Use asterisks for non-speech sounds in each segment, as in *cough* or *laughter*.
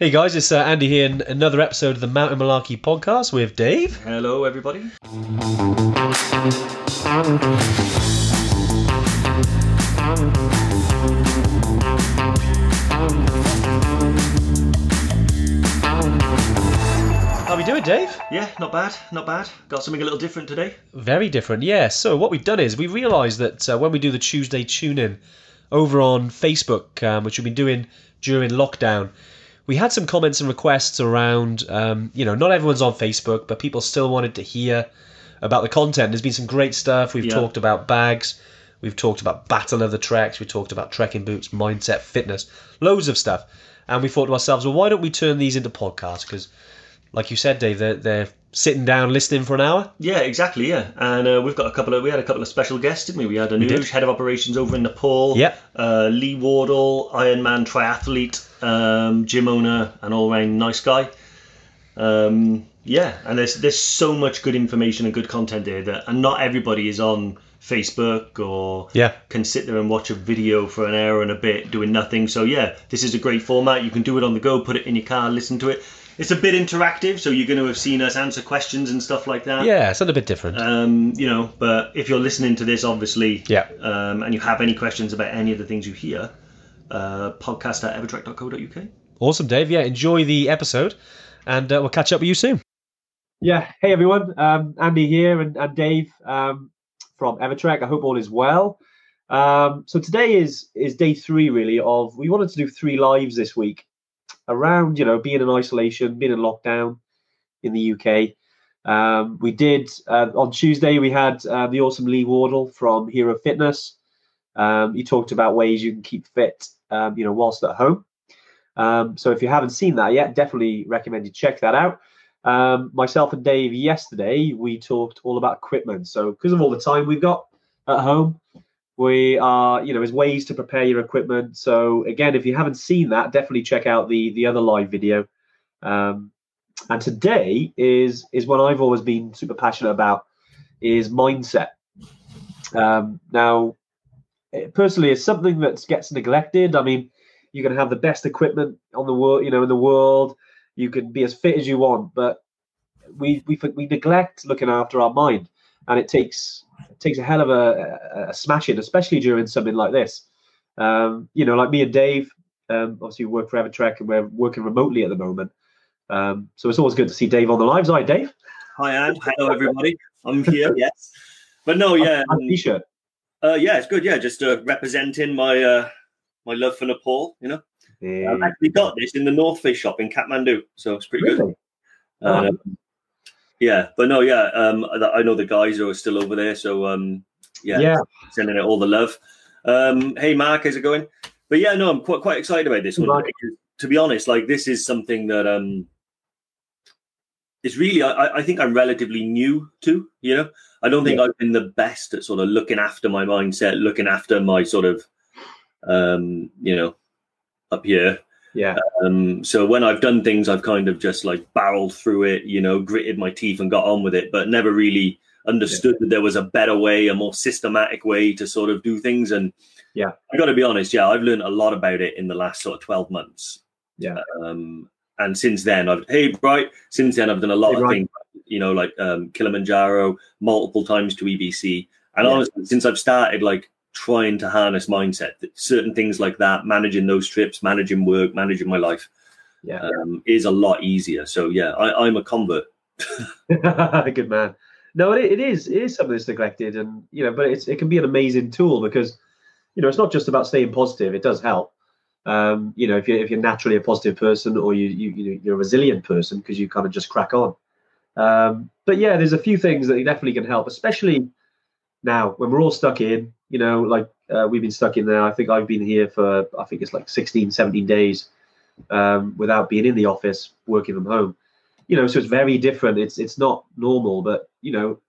Hey guys, it's uh, Andy here in another episode of the Mountain Malarkey podcast with Dave. Hello, everybody. How we doing, Dave? Yeah, not bad, not bad. Got something a little different today. Very different, yeah. So what we've done is we realised that uh, when we do the Tuesday tune-in over on Facebook, um, which we've been doing during lockdown, we had some comments and requests around. Um, you know, not everyone's on Facebook, but people still wanted to hear about the content. There's been some great stuff. We've Yeah. talked about bags. We've talked about battle of the treks. We talked about trekking boots, mindset, fitness, loads of stuff. And we thought to ourselves, well, why don't we turn these into podcasts? Because, like you said, Dave, they're, they're sitting down listening for an hour. Yeah, exactly. Yeah, and uh, we've got a couple of we had a couple of special guests, didn't we? We had a new head of operations over in Nepal. Yep. Uh, Lee Wardle, Ironman triathlete, um, gym owner, and all round nice guy. Um, yeah, and there's there's so much good information and good content there that, and not everybody is on Facebook or Yeah. can sit there and watch a video for an hour and a bit doing nothing. So yeah, this is a great format. You can do it on the go, put it in your car, listen to it. It's a bit interactive, so you're going to have seen us answer questions and stuff like that. Yeah, it's a little bit different. Um, you know, but if you're listening to this, obviously, Yeah. um, and you have any questions about any of the things you hear, uh, podcast at evertrek.co.uk. Awesome, Dave. Yeah, enjoy the episode, and uh, we'll catch up with you soon. Yeah. Hey everyone. Um, Andy here and, and Dave um, from Evertrek. I hope all is well. Um, so today is is day three really of we wanted to do three lives this week around you know being in isolation, being in lockdown in the UK. Um, we did uh, on Tuesday. We had uh, the awesome Lee Wardle from Hero Fitness. Um, he talked about ways you can keep fit, um, you know, whilst at home. Um, so if you haven't seen that yet, definitely recommend you check that out. Um, myself and Dave yesterday we talked all about equipment. So because of all the time we've got at home, we are you know there's ways to prepare your equipment. So again, if you haven't seen that, definitely check out the the other live video. Um, and today is is what I've always been super passionate about is mindset. Um, now, it- personally, it's something that gets neglected. I mean, you can have the best equipment on the world, you know, in the world. You can be as fit as you want, but we we we neglect looking after our mind, and it takes it takes a hell of a, a, a smashing, especially during something like this. Um, you know, like me and Dave, um, obviously we work for Evertrek, and we're working remotely at the moment. Um, so it's always good to see Dave on the live side, Dave. Hi, Anne. Hello, everybody. I'm here, *laughs* yes. But no, yeah, Nice t-shirt. Uh, yeah, it's good. Yeah, just uh, representing my uh, my love for Nepal. You know, I've actually got this in the North Face shop in Kathmandu, so it's pretty good. Really? Uh, yeah, but no, yeah, um, I I know the guys are still over there, so um, yeah, Yeah. sending it all the love. Um, hey, Mark, how's it going? But yeah, no, I'm quite quite excited about this one. To be honest, like this is something that um, it's really I, I think I'm relatively new to. You know, I don't think I've been the best at sort of looking after my mindset, looking after my sort of um, you know, up here. Yeah. Um, so when I've done things, I've kind of just like barreled through it, you know, gritted my teeth and got on with it, but never really understood that there was a better way, a more systematic way to sort of do things. And Yeah. I got to be honest, yeah, I've learned a lot about it in the last sort of twelve months. Yeah. Um, and since then, I've hey right. Since then, I've done a lot Hey, of Brian. things, you know, like um, Kilimanjaro, multiple times to EBC, and Yeah. honestly, since I've started like trying to harness mindset, that certain things like that, managing those trips, managing work, managing my life, Yeah. um, is a lot easier. So yeah, I, I'm a convert. *laughs* Good man. No, it, it is. It is something that's neglected, and you know, but it's it can be an amazing tool because you know it's not just about staying positive. It does help. Um, you know, if you're if you're naturally a positive person or you you you- you're a resilient person because you kind of just crack on. Um, but yeah, there's a few things that definitely can help, especially now when we're all stuck in. You know, like uh, we've been stuck in there. I think I've been here for I think it's like 16, 17 days um, without being in the office, working from home you know, so it's very different. It's it's not normal, but you know,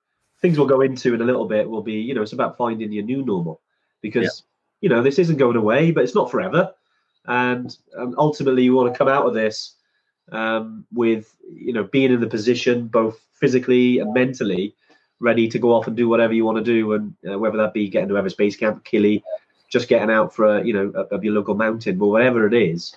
things we'll go into in a little bit will be, you know, it's about finding your new normal because you know this isn't going away, but it's not forever, and um, ultimately you want to come out of this um, with you know being in the position both physically and mentally ready to go off and do whatever you want to do, and uh, whether that be getting to Everest Base Camp, Kili, just getting out for a you know up your local mountain, or whatever it is.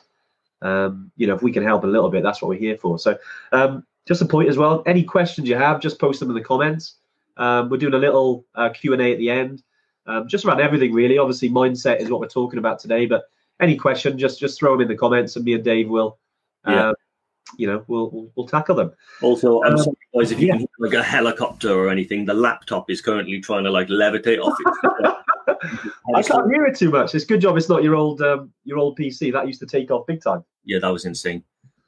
um, you know, if we can help a little bit, that's what we're here for. So, um, just a point as well. Any questions you have, just post them in the comments. Um, we're doing a little uh, Q and A at the end, um, just around everything really. Obviously, mindset is what we're talking about today, but any question, just just throw them in the comments, and me and Dave will, Yeah. uh, you know, we'll, we'll we'll tackle them. Also, I'm Um, sorry guys if you yeah. can hear like a helicopter or anything. The laptop is currently trying to like levitate off it. *laughs* I can't hear it too much. It's good job it's not your old um, your old PC that used to take off big time. yeah, that was insane.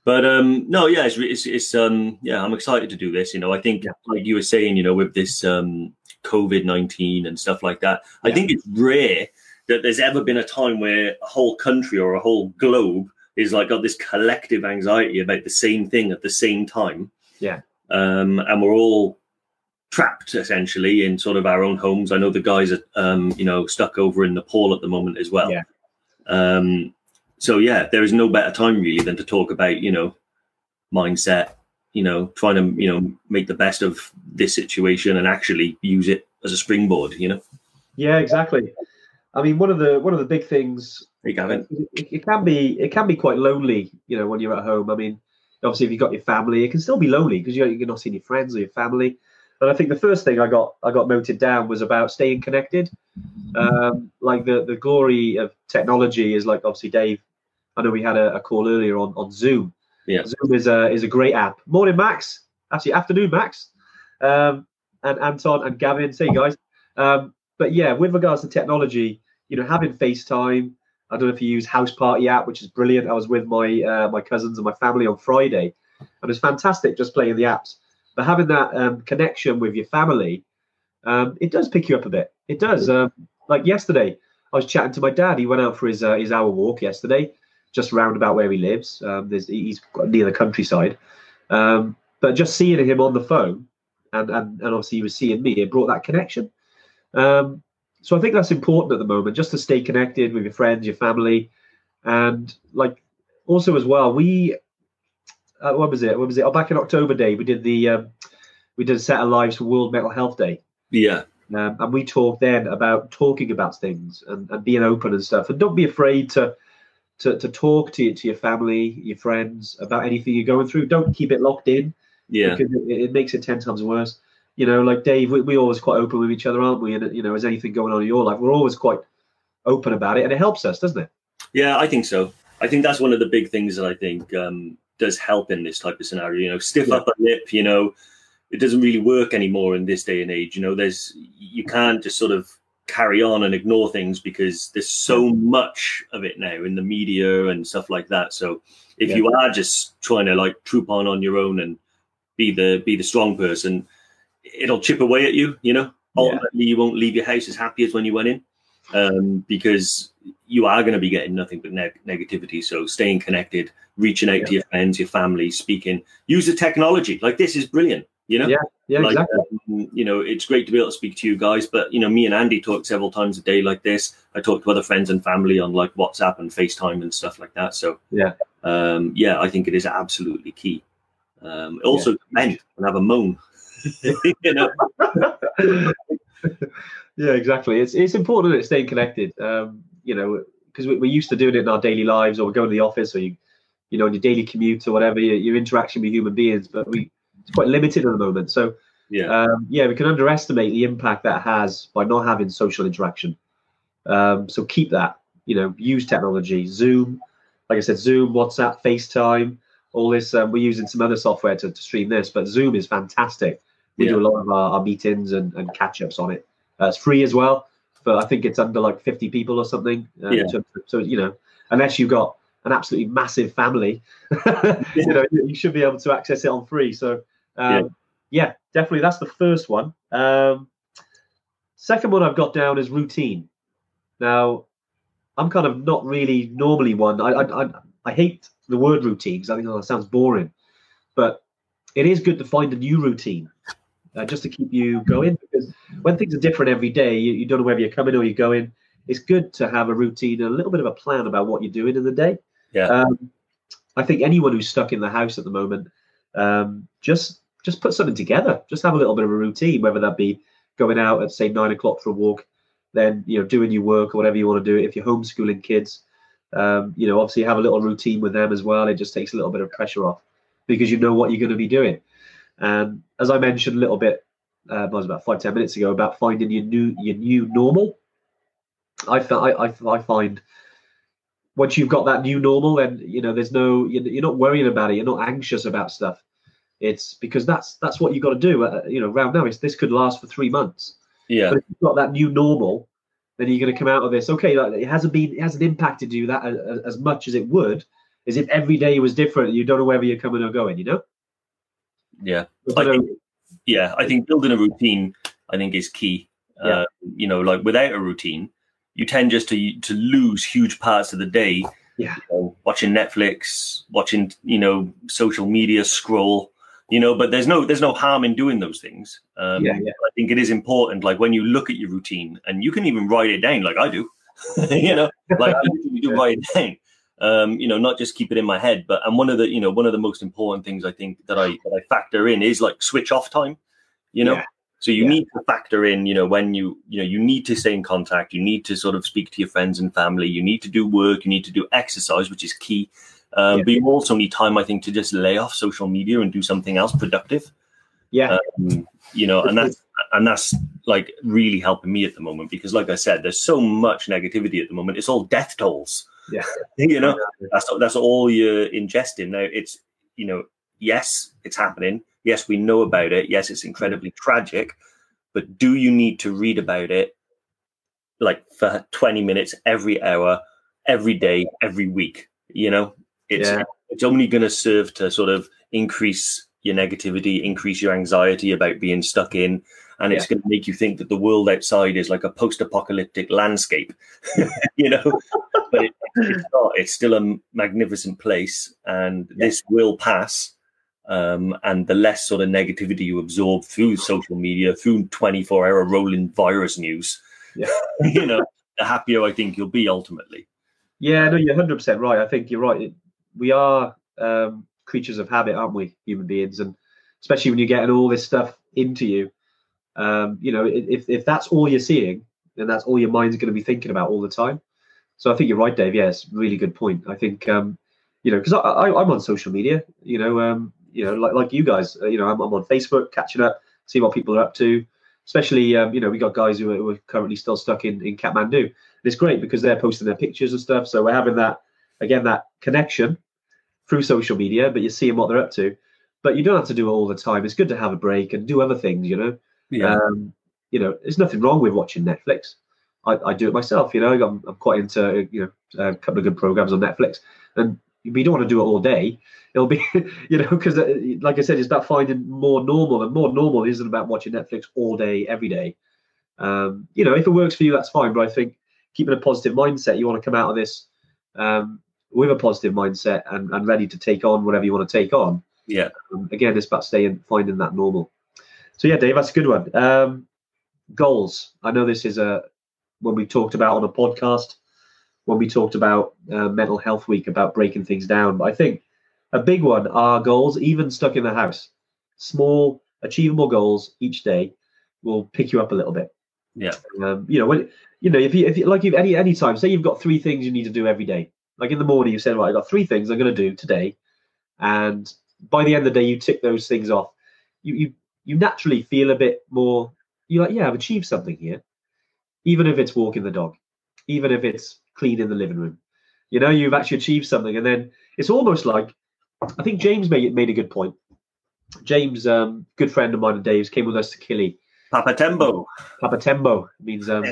But um, no, yeah, it's, it's it's um, yeah, I'm excited to do this. You know, I think Yeah. like you were saying, you know, with this um, COVID nineteen and stuff like that, I think it's rare that there's ever been a time where a whole country or a whole globe is like got this collective anxiety about the same thing at the same time. Yeah. Um, and we're all trapped essentially in sort of our own homes. I know the guys are um, you know, stuck over in Nepal at the moment as well. Yeah. Um, so yeah, there is no better time really than to talk about, you know, mindset, you know, trying to, you know, make the best of this situation and actually use it as a springboard, you know. Yeah, exactly. I mean, one of the one of the big things Hey Gavin. it, it can be it can be quite lonely, you know, when you're at home. I mean, obviously, if you've got your family, it can still be lonely because you're, you're not seeing your friends or your family. And I think the first thing I got I got noted down was about staying connected. Um, like the the glory of technology is like obviously Dave. I know we had a, a call earlier on on Zoom. Yeah. Zoom is a is a great app. Morning, Max. Actually, afternoon, Max. Um, and Anton and Gavin. Say, guys. Um, but yeah, with regards to technology, you know, having FaceTime. I don't know if you use House Party app, which is brilliant. I was with my uh, my cousins and my family on Friday, and it's fantastic just playing the apps. But having that um, connection with your family, um, it does pick you up a bit. It does. Um, like yesterday, I was chatting to my dad. He went out for his uh, his hour walk yesterday, just round about where he lives. Um, he's near the countryside, um, but just seeing him on the phone, and, and and obviously he was seeing me. It brought that connection. Um, so I think that's important at the moment, just to stay connected with your friends, your family, and like also as well. We uh, what was it? What was it? Oh, back in October Day, we did the um, we did a set of lives for World Mental Health Day. Yeah. Um, and we talked then about talking about things and, and being open and stuff. And don't be afraid to to, to talk to, to your family, your friends about anything you're going through. Don't keep it locked in Yeah. because it, it makes it 10 times worse. You know, like Dave, we, we're always quite open with each other, aren't we? And, you know, is anything going on in your life? We're always quite open about it and it helps us, doesn't it? Yeah, I think so. I think that's one of the big things that I think um, does help in this type of scenario. You know, stiff Yeah. upper lip. You know, it doesn't really work anymore in this day and age. You know, there's you can't just sort of carry on and ignore things because there's so much of it now in the media and stuff like that. So if Yeah. you are just trying to like troop on on your own and be the be the strong person, it'll chip away at you. You know, Yeah. ultimately you won't leave your house as happy as when you went in um, because you are going to be getting nothing but neg- negativity. So staying connected, reaching out to your friends, your family, speaking, use the technology. Like this is brilliant. You know, Yeah, Yeah, like, exactly. um, you know, it's great to be able to speak to you guys. But you know, me and Andy talk several times a day like this. I talk to other friends and family on like WhatsApp and FaceTime and stuff like that. So Yeah. um, yeah, I think it is absolutely key. Um, also, to vent and have a moan. *laughs* you know, *laughs* yeah, exactly. It's it's important that it's staying connected. Um, you know, because we, we're used to doing it in our daily lives, or we go to the office, or you, you know, in your daily commute or whatever, your, your interaction with human beings. But we it's quite limited at the moment. So yeah, um, yeah, we can underestimate the impact that has by not having social interaction. Um, so keep that. You know, use technology, Zoom, like I said, Zoom, WhatsApp, FaceTime, all this. Um, we're using some other software to, to stream this, but Zoom is fantastic. We do a lot of our, our meetings and, and catch ups on it. Uh, it's free as well, but I think it's under like 50 people or something. Uh, Yeah. of- so, you know, unless you've got an absolutely massive family, *laughs* you know, you should be able to access it on free. So, um, yeah. definitely. That's the first one. Um, second one I've got down is routine. Now, I'm kind of not really normally one. I I, I, I hate the word routine because I think oh, it sounds boring, but it is good to find a new routine uh, just to keep you going. Because when things are different every day, you, you don't know whether you're coming or you're going. It's good to have a routine, a little bit of a plan about what you're doing in the day. Yeah. Um, I think anyone who's stuck in the house at the moment, um, just just put something together. Just have a little bit of a routine, whether that be going out at say nine o'clock for a walk, then you know doing your work or whatever you want to do. If you're homeschooling kids, Um, you know, obviously have a little routine with them as well. It just takes a little bit of pressure off because you know what you're going to be doing. And as I mentioned a little bit, uh, was about five ten minutes ago about finding your new your new normal. I, I, I find once you've got that new normal, then you know there's no you're not worrying about it. You're not anxious about stuff. It's because that's that's what you've got to do. Uh, you know, around now, it's, this could last for three months. Yeah. But if you've got that new normal, then you're going to come out of this. Okay, like, it hasn't been, it hasn't impacted you that as, as much as it would, as if every day was different. You don't know whether you're coming or going. You know. Yeah. I think, yeah, I think building a routine, I think, is key. Yeah. Uh, you know, like without a routine, you tend just to to lose huge parts of the day. Yeah. You know, watching Netflix, watching you know social media scroll. You know, but there's no there's no harm in doing those things. Um, yeah, yeah. I think it is important. Like when you look at your routine, and you can even write it down, like I do. *laughs* you know, like I do write it down. Um, you know, not just keep it in my head, but and one of the you know one of the most important things I think that I that I factor in is like switch off time. You know, yeah. So you yeah. need to factor in, you know, when you, you know, you need to stay in contact. You need to sort of speak to your friends and family. You need to do work. You need to do exercise, which is key. Um, yeah. But you also need time, I think, to just lay off social media and do something else productive. Yeah. Um, you know, and that's and that's like really helping me at the moment because, like I said, there's so much negativity at the moment. It's all death tolls. Yeah. *laughs* you know, that's that's all you're ingesting now. It's you know, yes, it's happening Yes, we know about it. Yes, it's incredibly mm-hmm. tragic, but do you need to read about it like for 20 minutes every hour, every day, every week? You know, it's yeah. it's only going to serve to sort of increase your negativity, increase your anxiety about being stuck in, and it's yeah. going to make you think that the world outside is like a post-apocalyptic landscape, *laughs* you know. But it, it's not. It's still a magnificent place, and yeah. this will pass um, and the less sort of negativity you absorb through social media, through 24 hour rolling virus news, yeah. *laughs* you know, the happier I think you'll be ultimately. Yeah, no, you're 100% right. I think you're right. We are um, creatures of habit, aren't we, human beings? And especially when you're getting all this stuff into you, um, you know, if, if that's all you're seeing, then that's all your mind's going to be thinking about all the time. So I think you're right, Dave. Yes, really good point. I think, um, you know, because I, I, am on social media, you know, um, you know, like like you guys, uh, you know, I'm, I'm, on Facebook catching up, see what people are up to. Especially, um, you know, we got guys who are, who are, currently still stuck in in Kathmandu. And it's great because they're posting their pictures and stuff. So we're having that again that connection through social media, but you're seeing what they're up to. But you don't have to do it all the time. It's good to have a break and do other things. You know, yeah. Um, you know, there's nothing wrong with watching Netflix. I, I do it myself. You know, I'm, I'm quite into you know a couple of good programs on Netflix, and we don't want to do it all day. It'll be *laughs* you know because uh, like i said it's about finding more normal and more normal isn't about watching netflix all day every day. Um, you know if it works for you that's fine but i think keeping a positive mindset you want to come out of this um, with a positive mindset and, and ready to take on whatever you want to take on. Yeah. Um, again it's about staying finding that normal. So yeah dave that's a good one. Um, goals. I know this is a when we talked about on a podcast when we talked about uh, mental health week about breaking things down but i think a big one are goals, even stuck in the house. Small, achievable goals each day will pick you up a little bit. Yeah. Um, you know, when you know, if you if you like if any any time, say you've got three things you need to do every day. Like in the morning, you said, right, I've got three things I'm going to do today, and by the end of the day, you tick those things off. You you you naturally feel a bit more. You're like, yeah, I've achieved something here, even if it's walking the dog, even if it's cleaning the living room. You know, you've actually achieved something, and then it's almost like I think James made made a good point. James, um, good friend of mine and Dave's, came with us to Kili. Papa Tembo. Papa Tembo means um,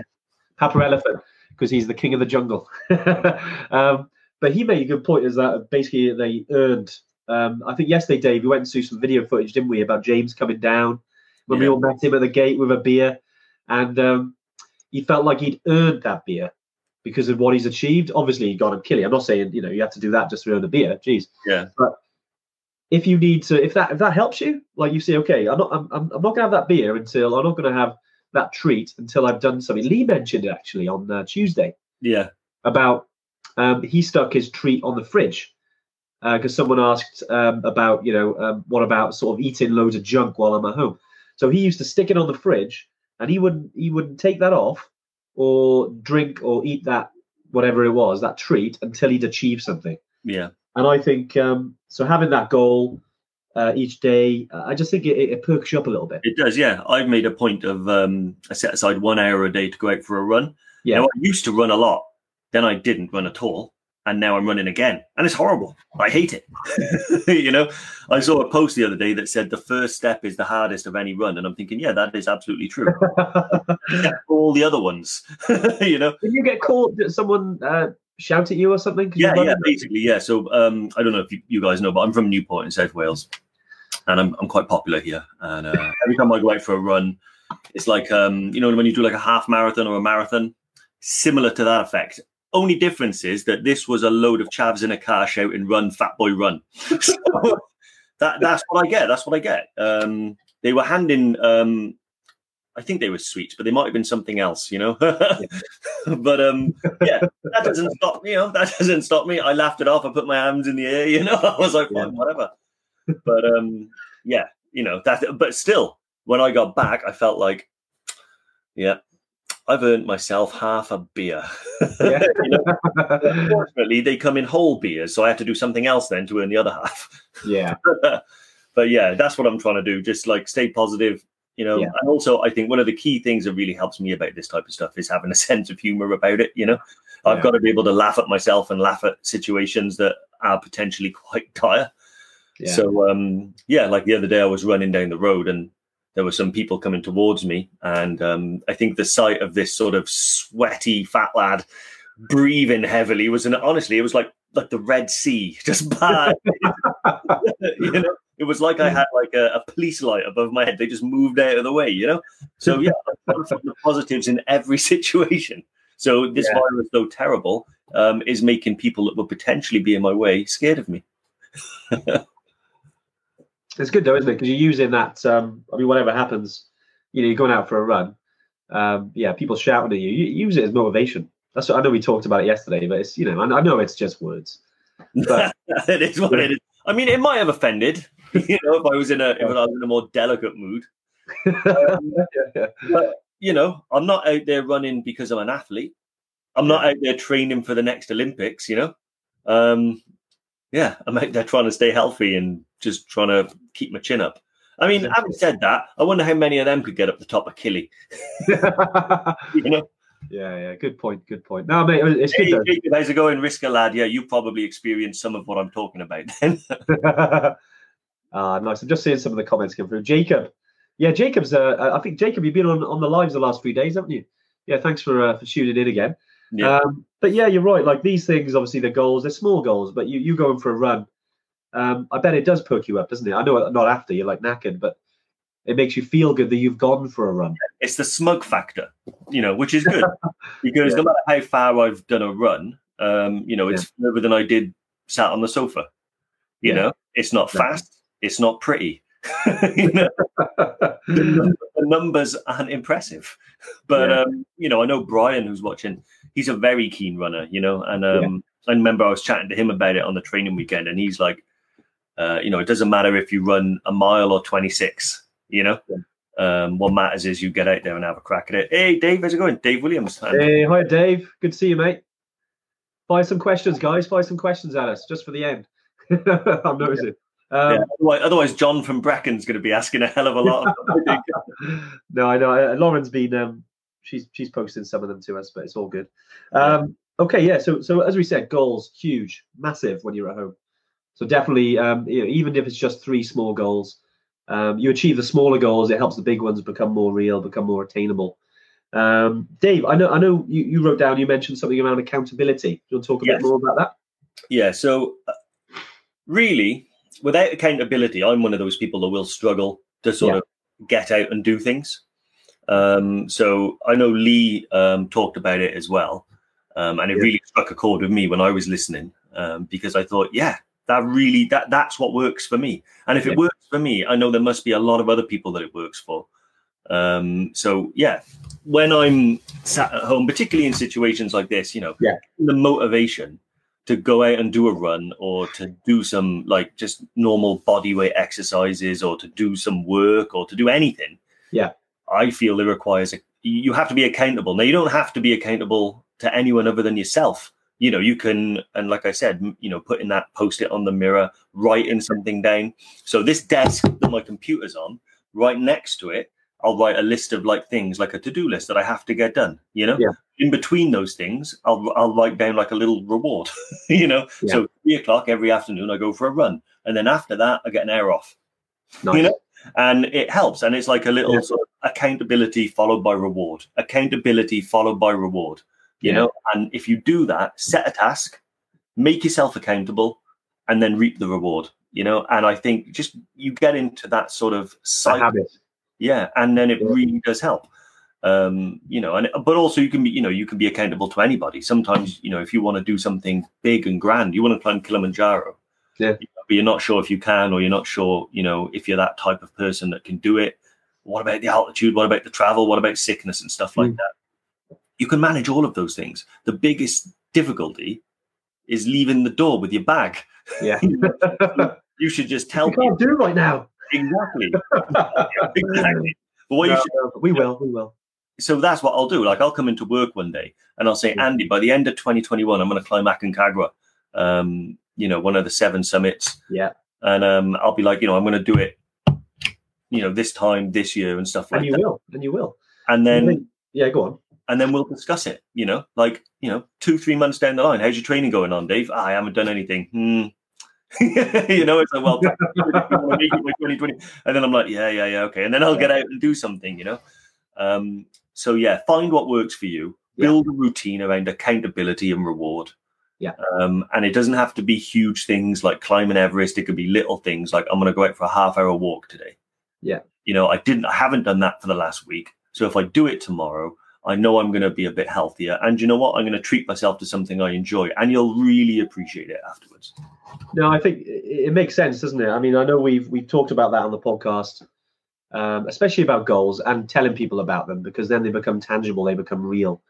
Papa Elephant because he's the king of the jungle. *laughs* um, but he made a good point is that basically they earned. Um, I think yesterday, Dave, we went and saw some video footage, didn't we, about James coming down when yeah. we all met him at the gate with a beer, and um, he felt like he'd earned that beer because of what he's achieved. Obviously, he got him killing. I'm not saying you know you have to do that just to own a beer. Jeez. Yeah. But if you need to, if that if that helps you, like you say, okay, I'm not I'm I'm, I'm not gonna have that beer until I'm not gonna have that treat until I've done something. Lee mentioned it actually on uh, Tuesday. Yeah. About um, he stuck his treat on the fridge because uh, someone asked um, about you know um, what about sort of eating loads of junk while I'm at home. So he used to stick it on the fridge, and he wouldn't he wouldn't take that off or drink or eat that whatever it was, that treat, until he'd achieved something. Yeah. And I think um, so. Having that goal uh, each day, uh, I just think it, it perks you up a little bit. It does, yeah. I've made a point of um, I set aside one hour a day to go out for a run. Yeah. Now, I used to run a lot, then I didn't run at all, and now I'm running again, and it's horrible. I hate it. *laughs* you know, I saw a post the other day that said the first step is the hardest of any run, and I'm thinking, yeah, that is absolutely true. *laughs* all the other ones, *laughs* you know. Did you get caught? Did someone uh, shout at you or something? Yeah, yeah, basically, yeah. So um, I don't know if you, you guys know, but I'm from Newport in South Wales, and I'm I'm quite popular here. And uh, every time I go out for a run, it's like um, you know when you do like a half marathon or a marathon, similar to that effect. Only difference is that this was a load of chavs in a car shouting "Run, fat boy, run!" *laughs* so that that's what I get. That's what I get. Um, they were handing. Um, I think they were sweets, but they might have been something else, you know. *laughs* but um, yeah, that doesn't stop me. You know, that *laughs* doesn't stop me. I laughed it off. I put my hands in the air. You know, I was like, Yeah. whatever. But um, yeah, you know that. But still, when I got back, I felt like, yeah, I've earned myself half a beer. Yeah. *laughs* unfortunately, they come in whole beers, so I have to do something else then to earn the other half. yeah, *laughs* but yeah, that's what I'm trying to do. Just like stay positive, you know. Yeah. And also, I think one of the key things that really helps me about this type of stuff is having a *laughs* sense of humor about it. You know, I've got to be able to laugh at myself and laugh at situations that are potentially quite dire. yeah. So um, yeah, like the other day, I was running down the road and there were some people coming towards me, and um, I think the sight of this sort of sweaty fat lad breathing heavily was an honestly, it was like like the Red Sea, *laughs* just bad. *laughs* you know, it was like I had like a, a police light above my head. They just moved out of the way. You know, so yeah, I'm trying to find the positives in every *laughs* situation. So this Yeah. virus, though terrible, um, is making people that would potentially be in my way scared of me. It's good though, isn't it? Because you're using that. Um, I mean, whatever happens, you know, you're going out for a run. Um, yeah, people shouting at you. You use it as motivation. That's what I know. We talked about it yesterday, but it's you know, I, I know it's just words. But *laughs* it is what it is. I mean, it might have offended, *laughs* you know, if I was in a if I was in a more delicate mood. yeah, *laughs* But you know, I'm not out there running because I'm an athlete. I'm not out there training for the next Olympics. You know, um, yeah, I'm out there trying to stay healthy and just trying to keep my chin up. I mean, having said that, I wonder how many of them could get up the top of Kili. yeah, *laughs* *laughs* You know, yeah. Good point. Good point. No, mate, it's good hey, though. Jacob, how's it going, Risca lad? Yeah, you probably experienced some of what I'm talking about. Then *laughs* Ah, nice. I'm just seeing some of the comments come through. Jacob, yeah, Jacob's. Uh, I think Jacob, you've been on on the lives the last few days, haven't you? Yeah, thanks for uh, for shooting in again. Yeah. Um, but yeah, you're right. Like these things, obviously, they're goals. They're small goals, but you you going for a run. Um, I bet it does perk you up, doesn't it? I know not after you're like knackered, but it makes you feel good that you've gone for a run. it's the smug factor, you know, which is good *laughs* because Yeah. no matter how far I've done a run, um, you know, it's further than I did sat on the sofa. You Yeah. know, it's not No. fast, it's not pretty. *laughs* you know, *laughs* the, numbers aren't impressive, but Yeah. um, you know, I know Brian who's watching. He's a very keen runner, you know, and um, I remember I was chatting to him about it on the training weekend, and he's like, uh, you know, it doesn't matter if you run a mile or twenty six, you know. Um, what matters is you get out there and have a crack at it. Hey, Dave, how's it going? Dave Williams. Hey, hi Dave. Good to see you, mate. Fire some questions, guys. Fire some questions at us just for the end. *laughs* I'm noticing. Um, yeah, otherwise, otherwise, John from Brecon's going to be asking a hell of a lot. *laughs* No, I know. uh, Lauren's been um, she's she's posting some of them to us, but it's all good. Um, okay, yeah. So so as we said, goals huge, massive when you're at home. So definitely, um, you know, even if it's just three small goals, um, you achieve the smaller goals. It helps the big ones become more real, become more attainable. Um, Dave, I know I know you, you wrote down you mentioned something around accountability. Do you want to talk a Yes. bit more about that? yeah, so uh, really, without accountability, I'm one of those people that will struggle to sort Yeah. of get out and do things. Um, so I know Lee um, talked about it as well, um, and it Yeah. really struck a chord with me when I was listening um, because I thought, yeah, that really that that's what works for me. And if Yeah. it works for me, I know there must be a lot of other people that it works for. Um, so yeah, when I'm sat at home, particularly in situations like this, you know, Yeah. the motivation to go out and do a run or to do some like just normal body weight exercises or to do some work or to do anything. Yeah. I feel it requires a you have to be accountable. Now you don't have to be accountable to anyone other than yourself. You know, you can, and like I said, you know, putting that post it on the mirror, writing something down. So this desk that my computer's on, right next to it, I'll write a list of like things, like a to-do list that I have to get done. You know, yeah. in between those things, I'll I'll write down like a little reward. *laughs* you know, Yeah. so three o'clock every afternoon I go for a run, and then after that I get an air off. Nice. You know, and it helps, and it's like a little Yeah. sort of accountability followed by reward, accountability followed by reward. You Yeah. know, and if you do that, set a task, make yourself accountable, and then reap the reward. You know, and I think just you get into that sort of cycle habit. yeah and then it Yeah. really does help um you know and but also you can be you know you can be accountable to anybody sometimes you know if you want to do something big and grand you want to climb kilimanjaro Yeah. you know, but you're not sure if you can or you're not sure you know if you're that type of person that can do it what about the altitude what about the travel what about sickness and stuff like Mm. that you can manage all of those things the biggest difficulty is leaving the door with your bag Yeah. *laughs* you should just tell we can't do right now. exactly *laughs* exactly but what you No, should we will. We will. so that's what I'll do. Like I'll come into work one day and I'll say, Yeah. Andy, by the end of 2021, I'm going to climb Aconcagua, um, you know, one of the seven summits. Yeah. And um, I'll be like, you know, I'm going to do it, you know, this time, this year and stuff like And you that. will. And you will. And I then, yeah, go on. And then we'll discuss it, you know, like, you know, two, three months down the line. How's your training going on, Dave? "Ah, I haven't done anything. Hmm. *laughs* you know, it's like, well, practically, we wanna make it by 2020. And then I'm like, yeah, yeah, yeah, okay. And then I'll get out and do something, you know. Um, so yeah, find what works for you. Yeah. Build a routine around accountability and reward. Yeah. Um, and it doesn't have to be huge things like climbing Everest. It could be little things like I'm going to go out for a half hour walk today. Yeah. You know, I didn't, I haven't done that for the last week. So if I do it tomorrow, I know I'm going to be a bit healthier. And you know what? I'm going to treat myself to something I enjoy, and you'll really appreciate it afterwards. No, I think it, makes sense, doesn't it? I mean, I know we've we've talked about that on the podcast, um, especially about goals and telling people about them because then they become tangible, they become real.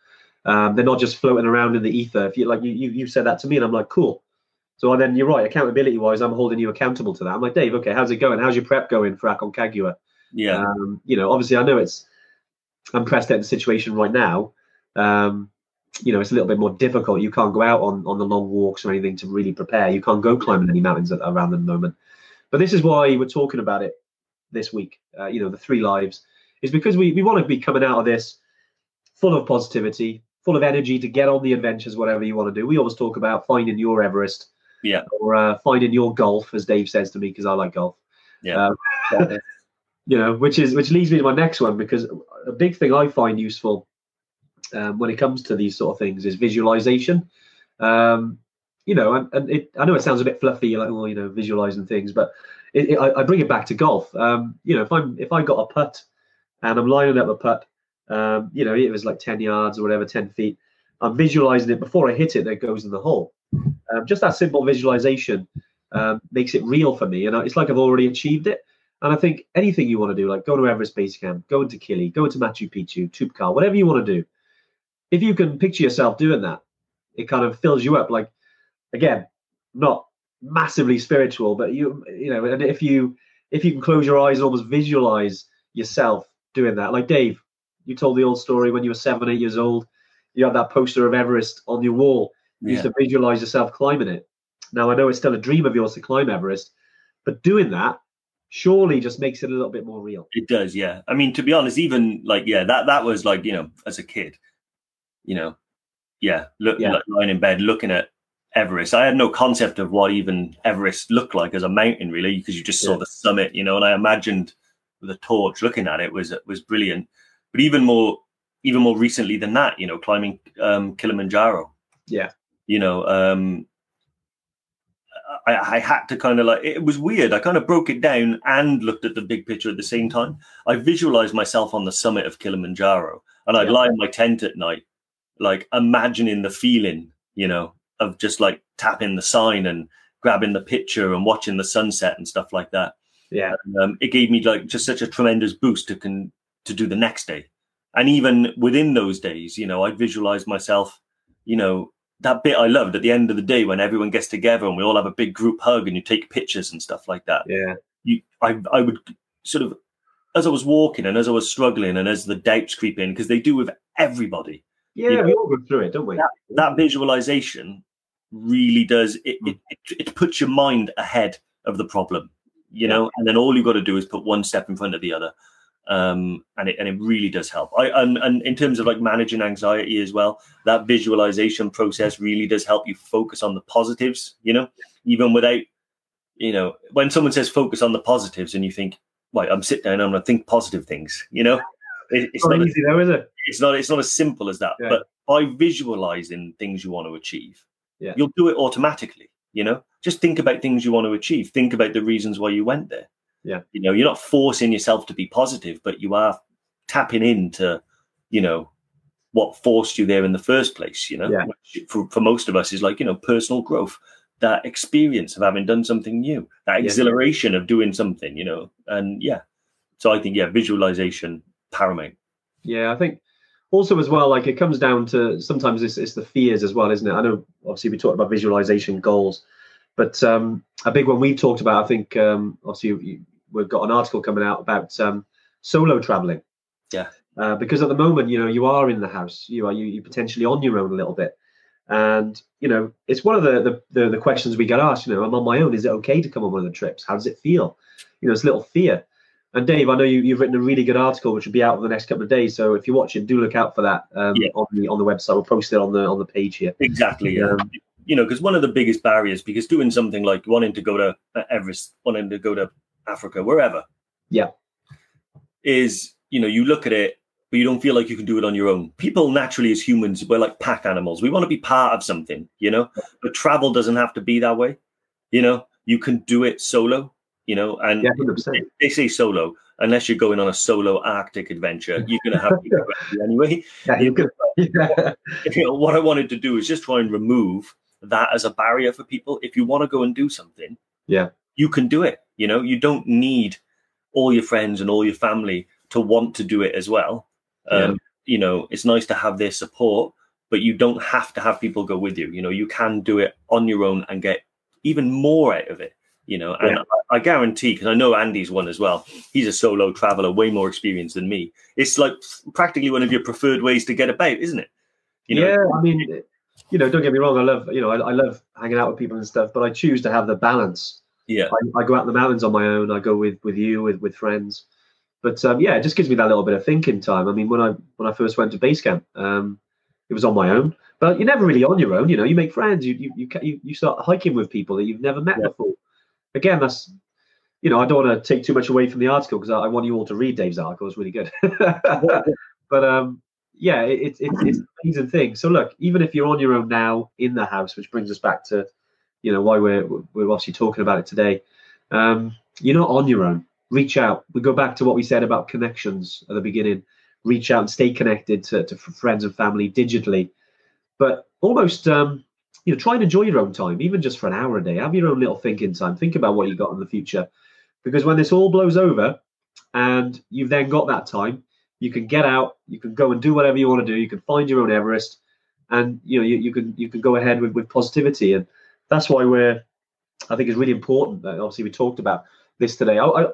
Um, they're not just floating around in the ether. If you like, you you you said that to me, and I'm like, cool. So and then you're right. Accountability wise, I'm holding you accountable to that. I'm like, Dave, okay, how's it going? How's your prep going for Aconcagua? Yeah. Um, you know, obviously, I know it's unprecedented situation right now. Um, you know, it's a little bit more difficult. You can't go out on, on the long walks or anything to really prepare. You can't go climbing any mountains at, around the moment. But this is why we're talking about it this week. Uh, you know, the three lives is because we, we want to be coming out of this full of positivity, full of energy to get on the adventures, whatever you want to do. We always talk about finding your Everest, Yeah. or uh, finding your golf, as Dave says to me, because I like golf. Yeah. Um, *laughs* you know, which is which leads me to my next one because a big thing I find useful um, when it comes to these sort of things is visualization. Um, you know, and, and it, I know it sounds a bit fluffy, like well, you know, visualizing things, but it, it, I, I bring it back to golf. Um, you know, if I'm if I got a putt and I'm lining up a putt, um, you know, it was like ten yards or whatever, ten feet. I'm visualizing it before I hit it that goes in the hole. Um, just that simple visualization um, makes it real for me, and it's like I've already achieved it. And I think anything you want to do, like go to Everest Base Camp, go into Kili, go into Machu Picchu, Toubkal, whatever you want to do, if you can picture yourself doing that, it kind of fills you up. Like again, not massively spiritual, but you you know, and if you if you can close your eyes and almost visualize yourself doing that, like Dave, you told the old story when you were seven, eight years old, you had that poster of Everest on your wall. You used to visualize yourself climbing it. Now I know it's still a dream of yours to climb Everest, but doing that surely just makes it a little bit more real. It does, yeah. I mean, to be honest, even like yeah, that that was like you know, as a kid, you know, yeah, look, Yeah. like, lying in bed looking at Everest. I had no concept of what even Everest looked like as a mountain, really, because you just saw Yeah. the summit, you know. And I imagined with a torch looking at it was it was brilliant. But even more, even more recently than that, you know, climbing um, Kilimanjaro. Yeah. You know, um, I, I had to kind of like it was weird. I kind of broke it down and looked at the big picture at the same time. I visualized myself on the summit of Kilimanjaro, and I'd Yeah. lie in my tent at night, like imagining the feeling, you know, of just like tapping the sign and grabbing the picture and watching the sunset and stuff like that. Yeah. And, um, it gave me like just such a tremendous boost to can to do the next day, and even within those days, you know, I visualized myself, you know, that bit I loved at the end of the day when everyone gets together and we all have a big group hug and you take pictures and stuff like that. Yeah. You, I, I would sort of, as I was walking and as I was struggling and as the doubts creep in, because they do with everybody, Yeah, you know, we all go through it, don't we? That, that visualization really does it, mm. it, it, it puts your mind ahead of the problem, you know, and then all you've got to do is put one step in front of the other. Um, and it and it really does help. I and, and in terms of like managing anxiety as well, that visualization process really does help you focus on the positives, you know, even without you know, when someone says focus on the positives and you think, right, I'm sitting down and I'm gonna think positive things, you know. It, it's not, not easy though, is it? It's not it's not as simple as that. Yeah. But by visualizing things you want to achieve, yeah. you'll do it automatically, you know. Just think about things you want to achieve. Think about the reasons why you went there. Yeah. You know, you're not forcing yourself to be positive, but you are tapping into, you know, what forced you there in the first place, you know, yeah. for, for most of us is like, you know, personal growth that experience of having done something new, that exhilaration of doing something, you know, and yeah. So I think yeah, visualization paramount. Yeah, I think also as well, like it comes down to sometimes it's, it's the fears as well, isn't it? I know obviously we talked about visualization goals, but um, a big one we've talked about, I think um, obviously you, we've got an article coming out about um, solo traveling. Yeah. Uh, because at the moment, you know, you are in the house, you are you you potentially on your own a little bit. And you know, it's one of the, the, the the questions we get asked. You know, I'm on my own. Is it okay to come on one of the trips? How does it feel? You know, it's a little fear. And Dave, I know you, you've written a really good article which will be out in the next couple of days. So if you're watching, do look out for that um, yeah. on the on the website. We'll post it on the on the page here. Exactly. Yeah. Um, you know, because one of the biggest barriers, because doing something like wanting to go to Everest, wanting to go to Africa, wherever, yeah, is you know you look at it but you don't feel like you can do it on your own. People naturally, as humans, we're like pack animals. We want to be part of something, you know. But travel doesn't have to be that way. You know, you can do it solo. You know, and yeah, they, they say solo unless you're going on a solo Arctic adventure. You're going to have to *laughs* anyway. Yeah, you could. Yeah. You know, what I wanted to do is just try and remove that as a barrier for people. If you want to go and do something, yeah, you can do it. You know, you don't need all your friends and all your family to want to do it as well. Um, yeah. You know, it's nice to have their support, but you don't have to have people go with you. You know, you can do it on your own and get even more out of it. You know, and yeah. I, I, guarantee because I know Andy's one as well. He's a solo traveler, way more experienced than me. It's like practically one of your preferred ways to get about, isn't it? You know? Yeah, I mean, you know, don't get me wrong. I love, you know, I, I love hanging out with people and stuff, but I choose to have the balance. Yeah, I, I, go out in the mountains on my own. I go with with you, with with friends. But um, yeah, it just gives me that little bit of thinking time. I mean, when I when I first went to base camp, um, it was on my own. But you're never really on your own. You know, you make friends. You you you, you start hiking with people that you've never met yeah. before. Again, that's you know, I don't want to take too much away from the article because I, I, want you all to read Dave's article. It's really good. *laughs* *laughs* but um, yeah, it, it, it, it's an amazing thing. So look, even if you're on your own now in the house, which brings us back to, you know, why we're we're obviously talking about it today. Um, you're not on your own reach out. We go back to what we said about connections at the beginning. Reach out and stay connected to, to friends and family digitally, but almost um, you know try and enjoy your own time, even just for an hour a day. Have your own little thinking time. Think about what you got in the future, because when this all blows over, and you've then got that time, you can get out, you can go and do whatever you want to do. You can find your own Everest, and you know you, you can you can go ahead with, with positivity, and that's why we're. I think it's really important that obviously we talked about this today. I, I,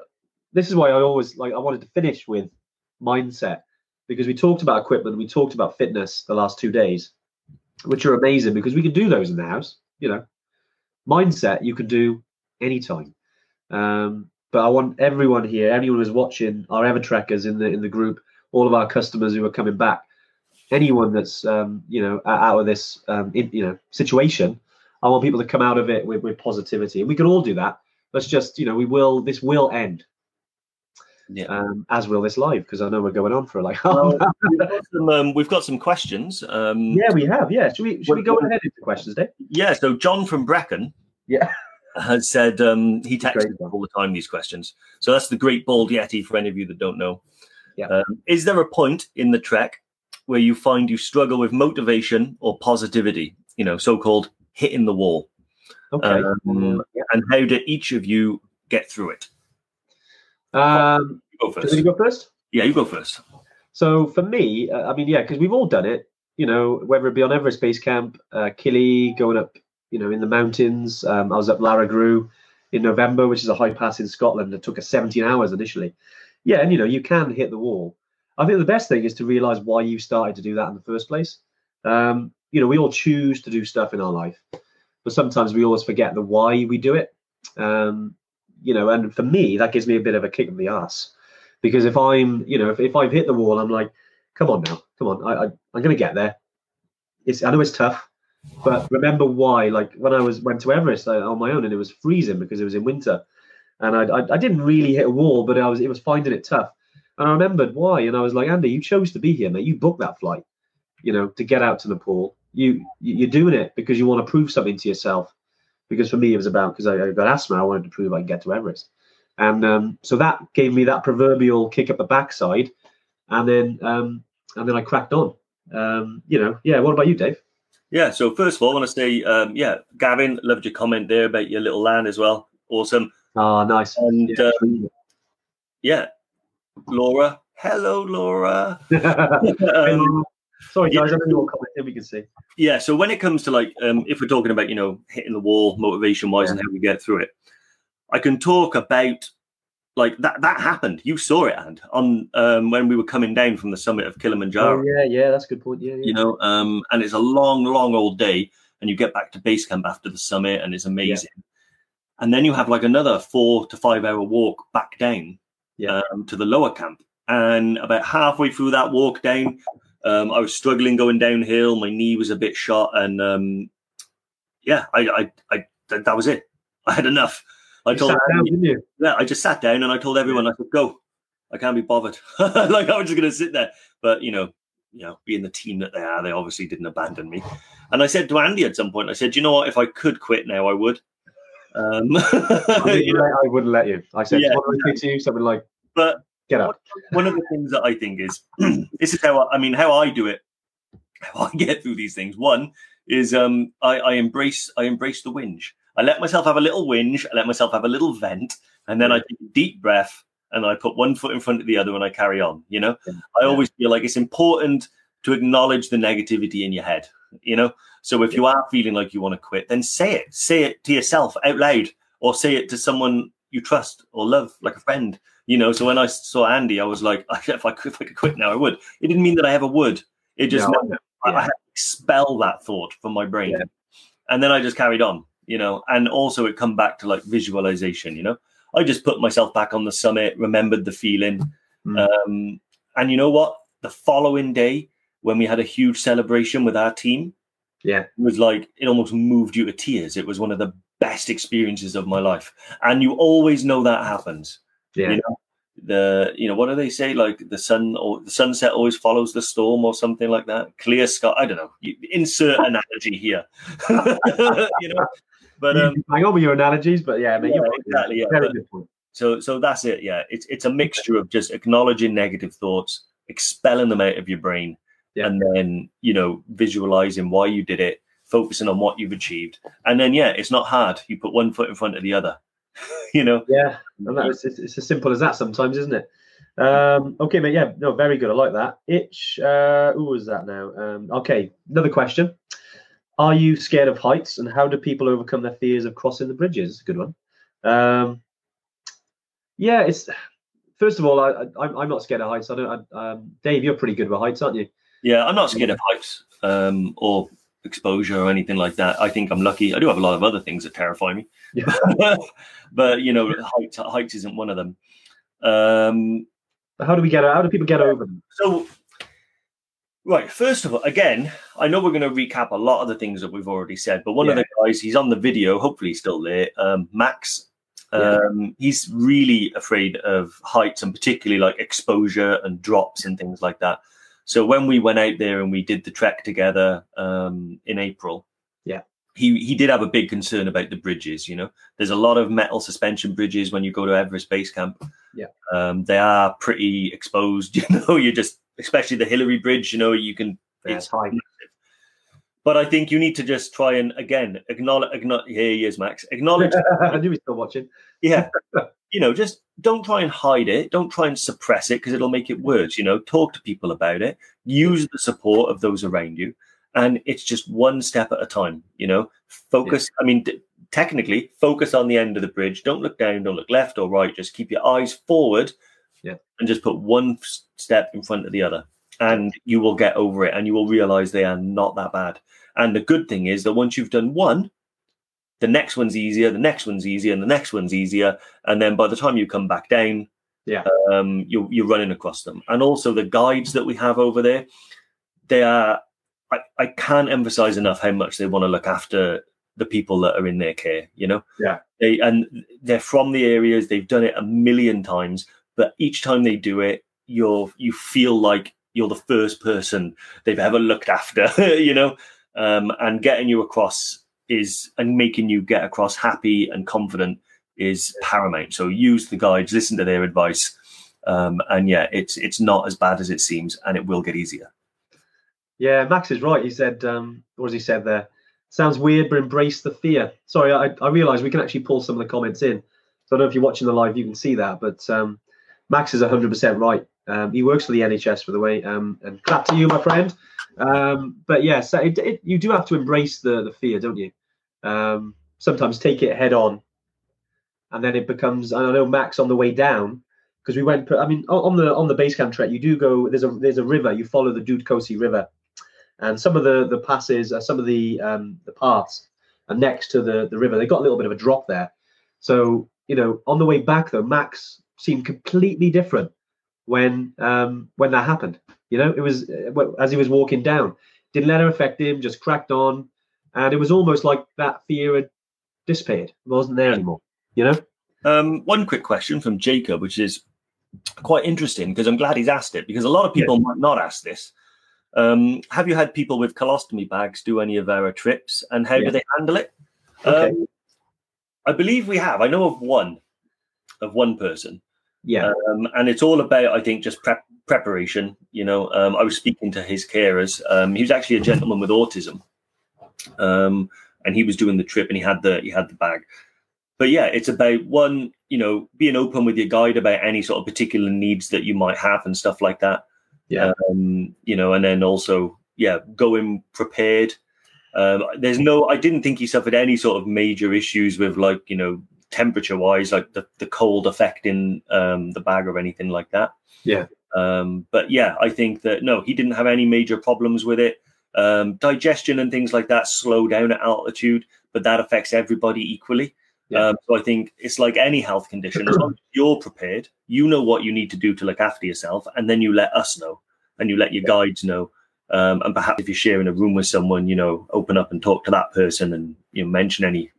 this is why I always like I wanted to finish with mindset because we talked about equipment, we talked about fitness the last two days, which are amazing because we can do those in the house. You know, mindset you can do anytime. Um, but I want everyone here, anyone who's watching, our ever trackers in the in the group, all of our customers who are coming back, anyone that's um, you know out of this um, in, you know situation, I want people to come out of it with, with positivity, and we can all do that. Let's just you know we will this will end yeah. Um, as will this live because I know we're going on for like *laughs* well, we've, got some, um, we've got some questions. Um, yeah, we have. Yeah, should we should we go ahead into questions, Dave? Yeah. So John from Brecon. Yeah. Has said um, he texts all the time these questions. So that's the Great Bald Yeti for any of you that don't know. Yeah. Um, is there a point in the trek where you find you struggle with motivation or positivity? You know, so-called hitting the wall. Okay. Um, yeah. And how do each of you get through it? Um, you go first. You go first. Yeah, you go first. So for me, uh, I mean, yeah, because we've all done it. You know, whether it be on Everest Base Camp, uh, Kili, going up, you know, in the mountains. Um, I was up Lairig Ghru in November, which is a high pass in Scotland. It took us 17 hours initially. Yeah, and you know, you can hit the wall. I think the best thing is to realize why you started to do that in the first place. Um, you know, we all choose to do stuff in our life, but sometimes we always forget the why we do it. Um, you know, and for me, that gives me a bit of a kick in the ass because if I'm, you know, if, if I've hit the wall, I'm like, come on now, come on, I, I I'm gonna get there. It's I know it's tough, but remember why? Like when I was went to Everest on my own and it was freezing because it was in winter, and I, I I didn't really hit a wall, but I was it was finding it tough. And I remembered why, and I was like, Andy, you chose to be here, mate. You booked that flight, you know, to get out to Nepal. You you're doing it because you want to prove something to yourself. Because for me, it was about because I, I got asthma. I wanted to prove I can get to Everest, and um, so that gave me that proverbial kick up the backside, and then um, and then I cracked on. Um, you know, yeah. What about you, Dave? Yeah. So first of all, I want to say, um, yeah, Gavin, loved your comment there about your little land as well. Awesome. Ah, nice. And Yeah. um, yeah, Laura. Hello, Laura. *laughs* *laughs* Um, Sorry, yeah. guys. I know you're commenting. We can see. yeah. So when it comes to like, um, if we're talking about you know hitting the wall motivation wise and how we get through it, I can talk about like that. That happened. You saw it, and on um, when we were coming down from the summit of Kilimanjaro. Oh, yeah, yeah. That's a good point. Yeah, yeah. you know um and it's a long long old day and you get back to base camp after the summit and it's amazing and then you have like another four to five hour walk back down Yeah. um, to the lower camp and about halfway through that walk down um i was struggling going downhill my knee was a bit shot and um yeah i i, I that, that was it *laughs* i had enough i You told sat down, didn't you? yeah, I just sat down and I told everyone I said, "Go, I can't be bothered." *laughs* like I was just going to sit there, but you know, you know, being the team that they are, they obviously didn't abandon me. And I said to Andy at some point, I said, "You know what? If I could quit now, I would." Um, *laughs* I, wouldn't you know, let, I wouldn't let you. I said, Yeah. what do I say to you? Something like, but get up. one of the things that I think is *clears throat* this is how I, I mean how I do it, *laughs* how I get through these things. One is um I, I embrace I embrace the whinge. I let myself have a little whinge. I let myself have a little vent, and then I take a deep breath and I put one foot in front of the other and I carry on. You know, Yeah. I always feel like it's important to acknowledge the negativity in your head. You know, so if you are feeling like you want to quit, then say it. Say it to yourself out loud, or say it to someone you trust or love, like a friend. You know, so when I saw Andy, I was like, *laughs* if I could, if I could quit now, I would. It didn't mean that I ever would. It just No, meant I, I had to expel that thought from my brain, Yeah. and then I just carried on. You know, and also it come back to like visualization. You know, I just put myself back on the summit, remembered the feeling, Mm. um, and you know what? The following day, when we had a huge celebration with our team, Yeah. it was like it almost moved you to tears. It was one of the best experiences of my life, and you always know that happens. Yeah. You know, the you know what do they say? Like the sun or the sunset always follows the storm, or something like that. Clear sky. I don't know. You insert *laughs* analogy here. *laughs* you know, but um, Hang on with your analogies, but yeah, mate, Yeah, you're right. exactly, yeah, but- so so that's it. Yeah, it's it's a mixture of just acknowledging negative thoughts, expelling them out of your brain, Yeah. and then you know visualizing why you did it, focusing on what you've achieved, and then yeah, it's not hard. You put one foot in front of the other. *laughs* you know, Yeah, and that, it's, it's, as simple as that sometimes, isn't it? Um, okay, mate. Yeah, no, very good. I like that. Itch. Uh, who was that now? Um, okay, another question. Are you scared of heights, and how do people overcome their fears of crossing the bridges? Good one. Um, yeah, it's first of all, I, I I'm I'm not scared of heights. I don't. I, um, Dave, you're pretty good with heights, aren't you? yeah, I'm not scared of heights um, or exposure or anything like that. I think I'm lucky. I do have a lot of other things that terrify me, Yeah. *laughs* but you know, heights heights isn't one of them. Um, How do we get? How do people get over them? So, right, first of all, again, I know we're going to recap a lot of the things that we've already said, but one of the guys, he's on the video, hopefully he's still there, um, Max. Yeah. Um, he's really afraid of heights and particularly like exposure and drops and things like that. So when we went out there and we did the trek together um, in April, Yeah. he he did have a big concern about the bridges. You know, there's a lot of metal suspension bridges when you go to Everest Base Camp. Yeah. um, they are pretty exposed. *laughs* You know, you just especially the Hillary Bridge. You know, you can Yeah, it's high. But I think you need to just try and again acknowledge. acknowledge here he is, Max. Acknowledge *laughs* I knew he was still watching. yeah you know just don't try and hide it. Don't try and suppress it because it'll make it worse you know? Talk to people about it. Use the support of those around you and it's just one step at a time you know? Focus i mean d- technically focus on the end of the bridge. Don't look down don't look left or right. Just keep your eyes forward Yeah. and just put one step in front of the other and you will get over it and you will realize they are not that bad. And the good thing is that once you've done one, the next one's easier, the next one's easier, and the next one's easier. And then by the time you come back down, Yeah. um, you're, you're running across them. And also the guides that we have over there, they are, I, I can't emphasize enough how much they want to look after the people that are in their care, you know? Yeah. They, and they're from the areas, they've done it a million times, but each time they do it, you're, you feel like you're the first person they've ever looked after, *laughs* you know? Um, and getting you across is, and making you get across happy and confident is paramount. So use the guides, listen to their advice. Um, and yeah, it's, it's not as bad as it seems and it will get easier. Yeah, Max is right. He said, um, what has he said there? Sounds weird, but embrace the fear. Sorry, I, I realize we can actually pull some of the comments in. So I don't know if you're watching the live, you can see that. But um, Max is 100% right. Um, he works for the NHS, for the way. Um, and clap to you, my friend. Um, but yeah, so you do have to embrace the, the fear, don't you? Um, sometimes take it head on. And then it becomes, I know Max on the way down, because we went, I mean, on the on the base camp trek, you do go, there's a there's a river, you follow the Dudh Koshi River and some of the the passes, uh, some of the um, the paths are next to the the river. They got a little bit of a drop there, so you know on the way back though, Max seemed completely different when um, when that happened. You know, it was uh, as he was walking down, didn't let it affect him, just cracked on, and it was almost like that fear had dissipated, it wasn't there anymore. You know. Um, one quick question from Jacob, which is quite interesting because I'm glad he's asked it because a lot of people might not ask this. Um, have you had people with colostomy bags do any of our trips and how Yeah. do they handle it? Okay. Um, I believe we have. I know of one, of one person, Yeah. um, and it's all about I think just prep preparation. You know, um, I was speaking to his carers. Um, he was actually a gentleman with autism, um, and he was doing the trip and he had the he had the bag. But yeah, it's about one, you know, being open with your guide about any sort of particular needs that you might have and stuff like that. Yeah. Um, you know, and then also, yeah, going prepared. Um, there's no, I didn't think he suffered any sort of major issues with like, you know, temperature wise, like the, the cold affecting um, the bag or anything like that. Yeah. Um, but yeah, I think that no, he didn't have any major problems with it. Um, digestion and things like that slow down at altitude, but that affects everybody equally. Yeah. Um, so I think it's like any health condition. As long as *clears throat* you're prepared, you know what you need to do to look after yourself, and then you let us know, and you let your guides know. Um, and perhaps if you're sharing a room with someone, you know, open up and talk to that person, and you know, mention any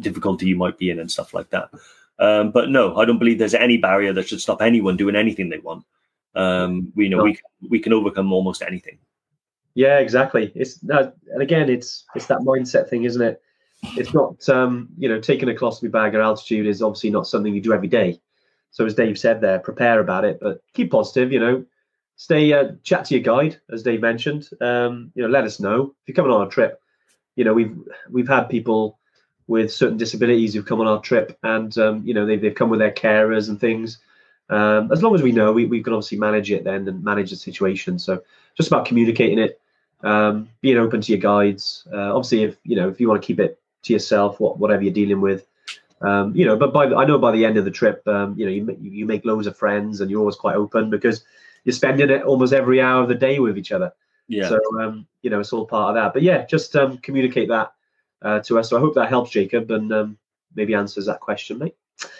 difficulty you might be in and stuff like that. Um, but no, I don't believe there's any barrier that should stop anyone doing anything they want. Um, we you know No. we can, we can overcome almost anything. Yeah, exactly. It's that, and again, it's it's that mindset thing, isn't it? It's not, um, you know, taking a colostomy bag at altitude is obviously not something you do every day. So as Dave said there, prepare about it, but keep positive. You know, stay uh, chat to your guide, as Dave mentioned. Um, you know, let us know if you're coming on a trip. You know, we've we've had people with certain disabilities who've come on our trip, and um, you know they've they've come with their carers and things. Um, as long as we know, we, we can obviously manage it then and manage the situation. So just about communicating it, um, being open to your guides. Uh, obviously, if you know if you want to keep it to yourself, what whatever you're dealing with, um, you know. But by I know by the end of the trip, um, you know, you, you make loads of friends and you're always quite open because you're spending it almost every hour of the day with each other. Yeah. So um, you know, it's all part of that. But yeah, just um, communicate that uh, to us. So I hope that helps, Jacob, and um, maybe answers that question, mate.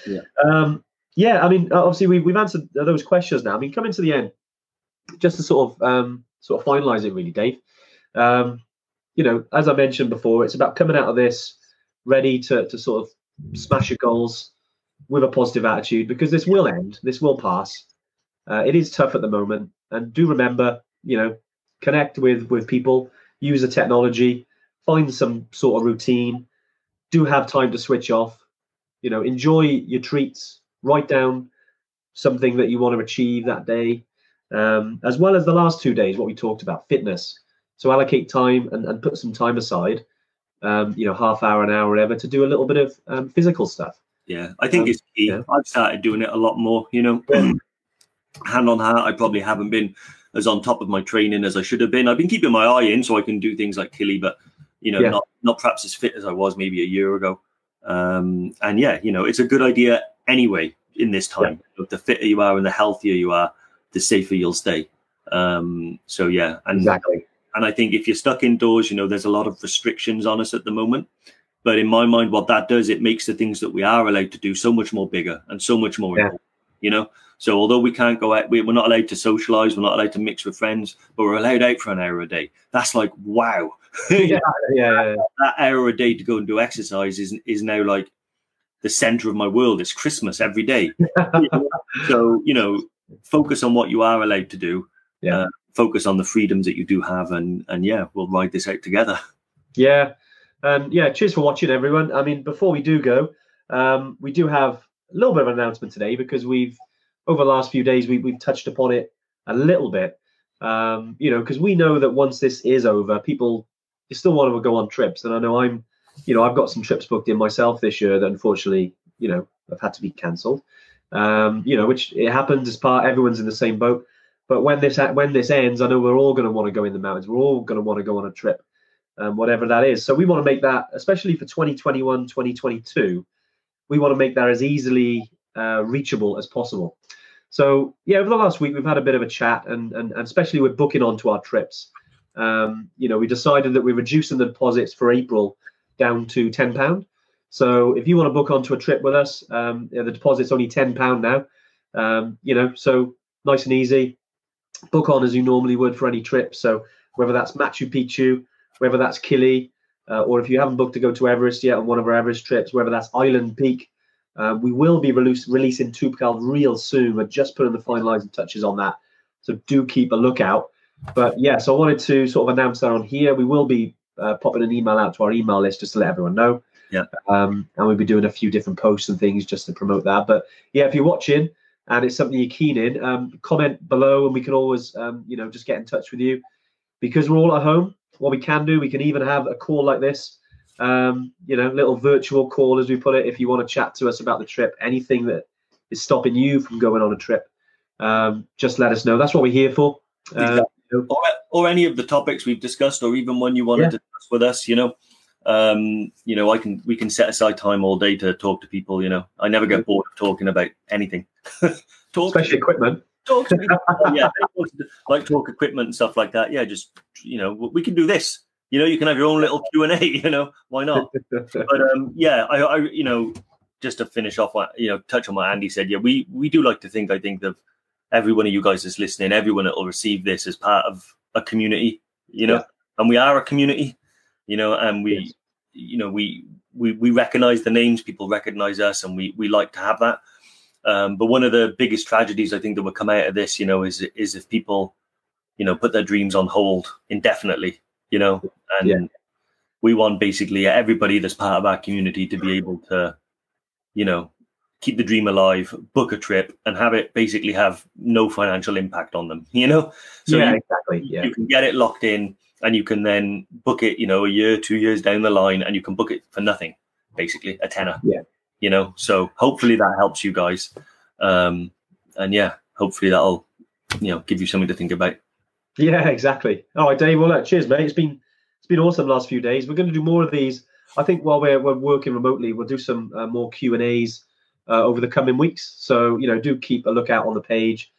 Yeah. Um, yeah. I mean, obviously we, we've answered those questions now. I mean, coming to the end, just to sort of um, sort of finalise it, really, Dave. Um, you know, as I mentioned before, it's about coming out of this ready to to sort of smash your goals with a positive attitude because this will end, this will pass. Uh, it is tough at the moment, and do remember, you know, connect with with people, use the technology, find some sort of routine. Do have time to switch off. You know, enjoy your treats. Write down something that you want to achieve that day, um, as well as the last two days. What we talked about, fitness. So allocate time and, and put some time aside. Um, you know, half hour, an hour, whatever, to do a little bit of um, physical stuff. Yeah, I think Um, it's key. yeah. I've started doing it a lot more. You know, *clears throat* hand on heart, I probably haven't been as on top of my training as I should have been. I've been keeping my eye in so I can do things like Kili, but you know, Yeah. not not perhaps as fit as I was maybe a year ago. Um, and yeah, you know, it's a good idea anyway in this time. The fitter you are and the healthier you are, the safer you'll stay. Um, so yeah, and Exactly. and I think if you're stuck indoors, you know, there's a lot of restrictions on us at the moment. But in my mind, what that does, it makes the things that we are allowed to do so much more bigger and so much more Yeah. important. You know, so although we can't go out, we- we're not allowed to socialize, we're not allowed to mix with friends, but we're allowed out for an hour a day. That's like wow. *laughs* yeah, yeah, that hour a day to go and do exercise is is now like the center of my world. It's Christmas every day. *laughs* so you know, focus on what you are allowed to do. Yeah. Uh, focus on the freedoms that you do have, and and yeah, we'll ride this out together. *laughs* yeah. And yeah, cheers for watching, everyone. I mean, before we do go, um, we do have a little bit of an announcement today because we've over the last few days we, we've touched upon it a little bit. Um, you know, because we know that once this is over, people you still want to go on trips, and I know I'm, you know, I've got some trips booked in myself this year that unfortunately, you know, have had to be cancelled. Um, you know, which it happens as part. Everyone's in the same boat. But when this when this ends, I know we're all going to want to go in the mountains. We're all going to want to go on a trip, um, whatever that is. So we want to make that, especially for 2021, 2022, we want to make that as easily uh, reachable as possible. So yeah, over the last week we've had a bit of a chat, and and, and especially with booking onto our trips. Um, you know, we decided that we're reducing the deposits for April down to ten pound. So if you want to book onto a trip with us, um, the deposit's only ten pound now. Um, you know, so nice and easy. Book on as you normally would for any trip. So whether that's Machu Picchu, whether that's Kili, uh, or if you haven't booked to go to Everest yet on one of our Everest trips, whether that's Island Peak, uh, we will be release, releasing Toubkal real soon. We're just putting the finalizing touches on that. So do keep a lookout. But yeah, so I wanted to sort of announce that on here. We will be uh, popping an email out to our email list just to let everyone know. Yeah. Um, and we'll be doing a few different posts and things just to promote that. But yeah, if you're watching and it's something you're keen in, um, comment below and we can always, um, you know, just get in touch with you. Because we're all at home, what we can do, we can even have a call like this, um, you know, little virtual call as we put it. If you want to chat to us about the trip, anything that is stopping you from going on a trip, um, just let us know. That's what we're here for. Uh, or, or any of the topics we've discussed, or even one you want Yeah. to discuss with us, you know. Um, you know, I can we can set aside time all day to talk to people. You know, I never get bored of talking about anything. *laughs* talk, especially equipment. talk to *laughs* people. yeah, want to- like talk equipment and stuff like that. Yeah, just you know, we can do this. You know, you can have your own little Q and A. *laughs* You know, why not? but um, yeah, I, I, you know, just to finish off, what you know, touch on what Andy said. Yeah, we we do like to think. I think of every one of you guys that's listening, everyone that will receive this as part of a community. You know, Yeah. and we are a community. You know, and we, Yes. you know, we we we recognize the names. People recognize us, and we we like to have that. Um, but one of the biggest tragedies I think that would come out of this, you know, is is if people, you know, put their dreams on hold indefinitely. You know, and Yeah. we want basically everybody that's part of our community to be able to, you know, keep the dream alive, book a trip, and have it basically have no financial impact on them. *laughs* You know, so yeah, you, exactly. Yeah, you can get it locked in, and you can then book it. You know, a year, two years down the line, and you can book it for nothing, basically a tenner. Yeah. You know, so hopefully that helps you guys, um, and yeah, hopefully that'll, you know, give you something to think about. yeah, exactly. All right, Dave. Well, look, cheers, mate. It's been it's been awesome the last few days. We're going to do more of these. I think while we're, we're working remotely, we'll do some uh, more Q and A's uh, over the coming weeks. So you know, do keep a lookout on the page.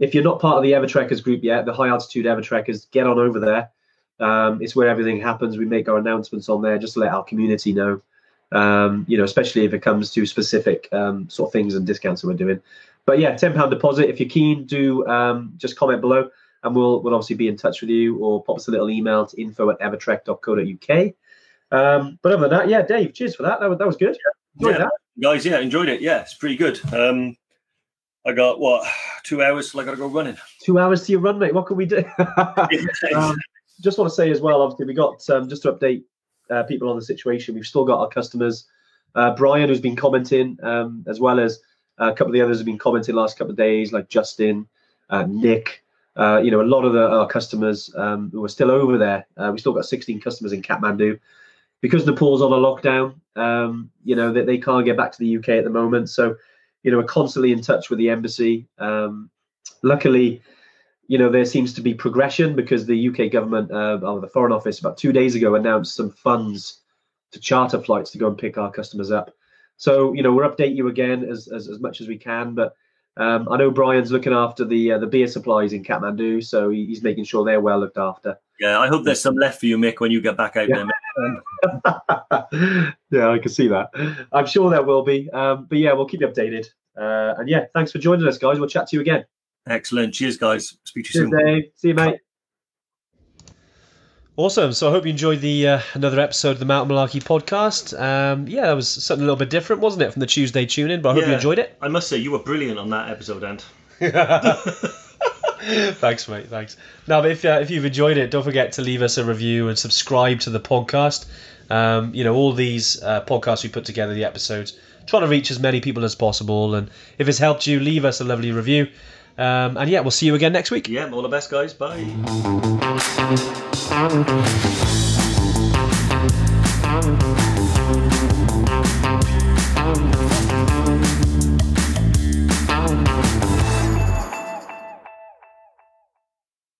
If you're not part of the Evertrekkers group yet, the High Altitude Evertrekkers, get on over there. Um, it's where everything happens. We make our announcements on there just to let our community know. Um, you know, especially if it comes to specific um, sort of things and discounts that we're doing. But yeah, ten pound deposit. If you're keen, do um, just comment below, and we'll we'll obviously be in touch with you, or pop us a little email to info at evertrek.co.uk. Um, but other than that, yeah, Dave, cheers for that. That was, that was good. Enjoyed Yeah. that. guys yeah enjoyed it yeah it's pretty good um i got what two hours till i gotta go running Two hours to your run, mate. What can we do? *laughs* *laughs* um, just want to say as well, obviously, we got um, just to update uh, people on the situation. We've still got our customers. Uh, Brian, who's been commenting, um, as well as a couple of the others have been commenting last couple of days, like Justin, uh, Nick. Uh, you know, a lot of the, our customers um, who are still over there. Uh, we still got 16 customers in Kathmandu because Nepal's on a lockdown. Um, you know, they, they can't get back to the UK at the moment. So, you know, we're constantly in touch with the embassy. Um, luckily, you know, there seems to be progression because the UK government, uh, or the Foreign Office, about two days ago announced some funds to charter flights to go and pick our customers up. So, you know, we'll update you again as, as, as much as we can. But Um, I know Brian's looking after the uh, the beer supplies in Kathmandu, so he's making sure they're well looked after. Yeah, I hope there's some left for you, Mick, when you get back out Yeah. there. *laughs* yeah, I can see that. I'm sure there will be. Um, but yeah, we'll keep you updated. Uh, and yeah, thanks for joining us, guys. We'll chat to you again. Excellent. Cheers, guys. Speak to you Cheers, soon. Dave. See you, mate. Awesome. So I hope you enjoyed the uh, another episode of the Mountain Malarkey podcast. Um, yeah, that was something a little bit different, wasn't it, from the Tuesday tune in? But I hope you enjoyed it. I must say, you were brilliant on that episode, Ant. *laughs* *laughs* thanks, mate. Thanks. Now, if uh, if you've enjoyed it, don't forget to leave us a review and subscribe to the podcast. Um, you know, all these uh, podcasts we put together, the episodes, trying to reach as many people as possible. And if it's helped you, leave us a lovely review. Um, and yeah, we'll see you again next week. Yeah, all the best, guys. Bye.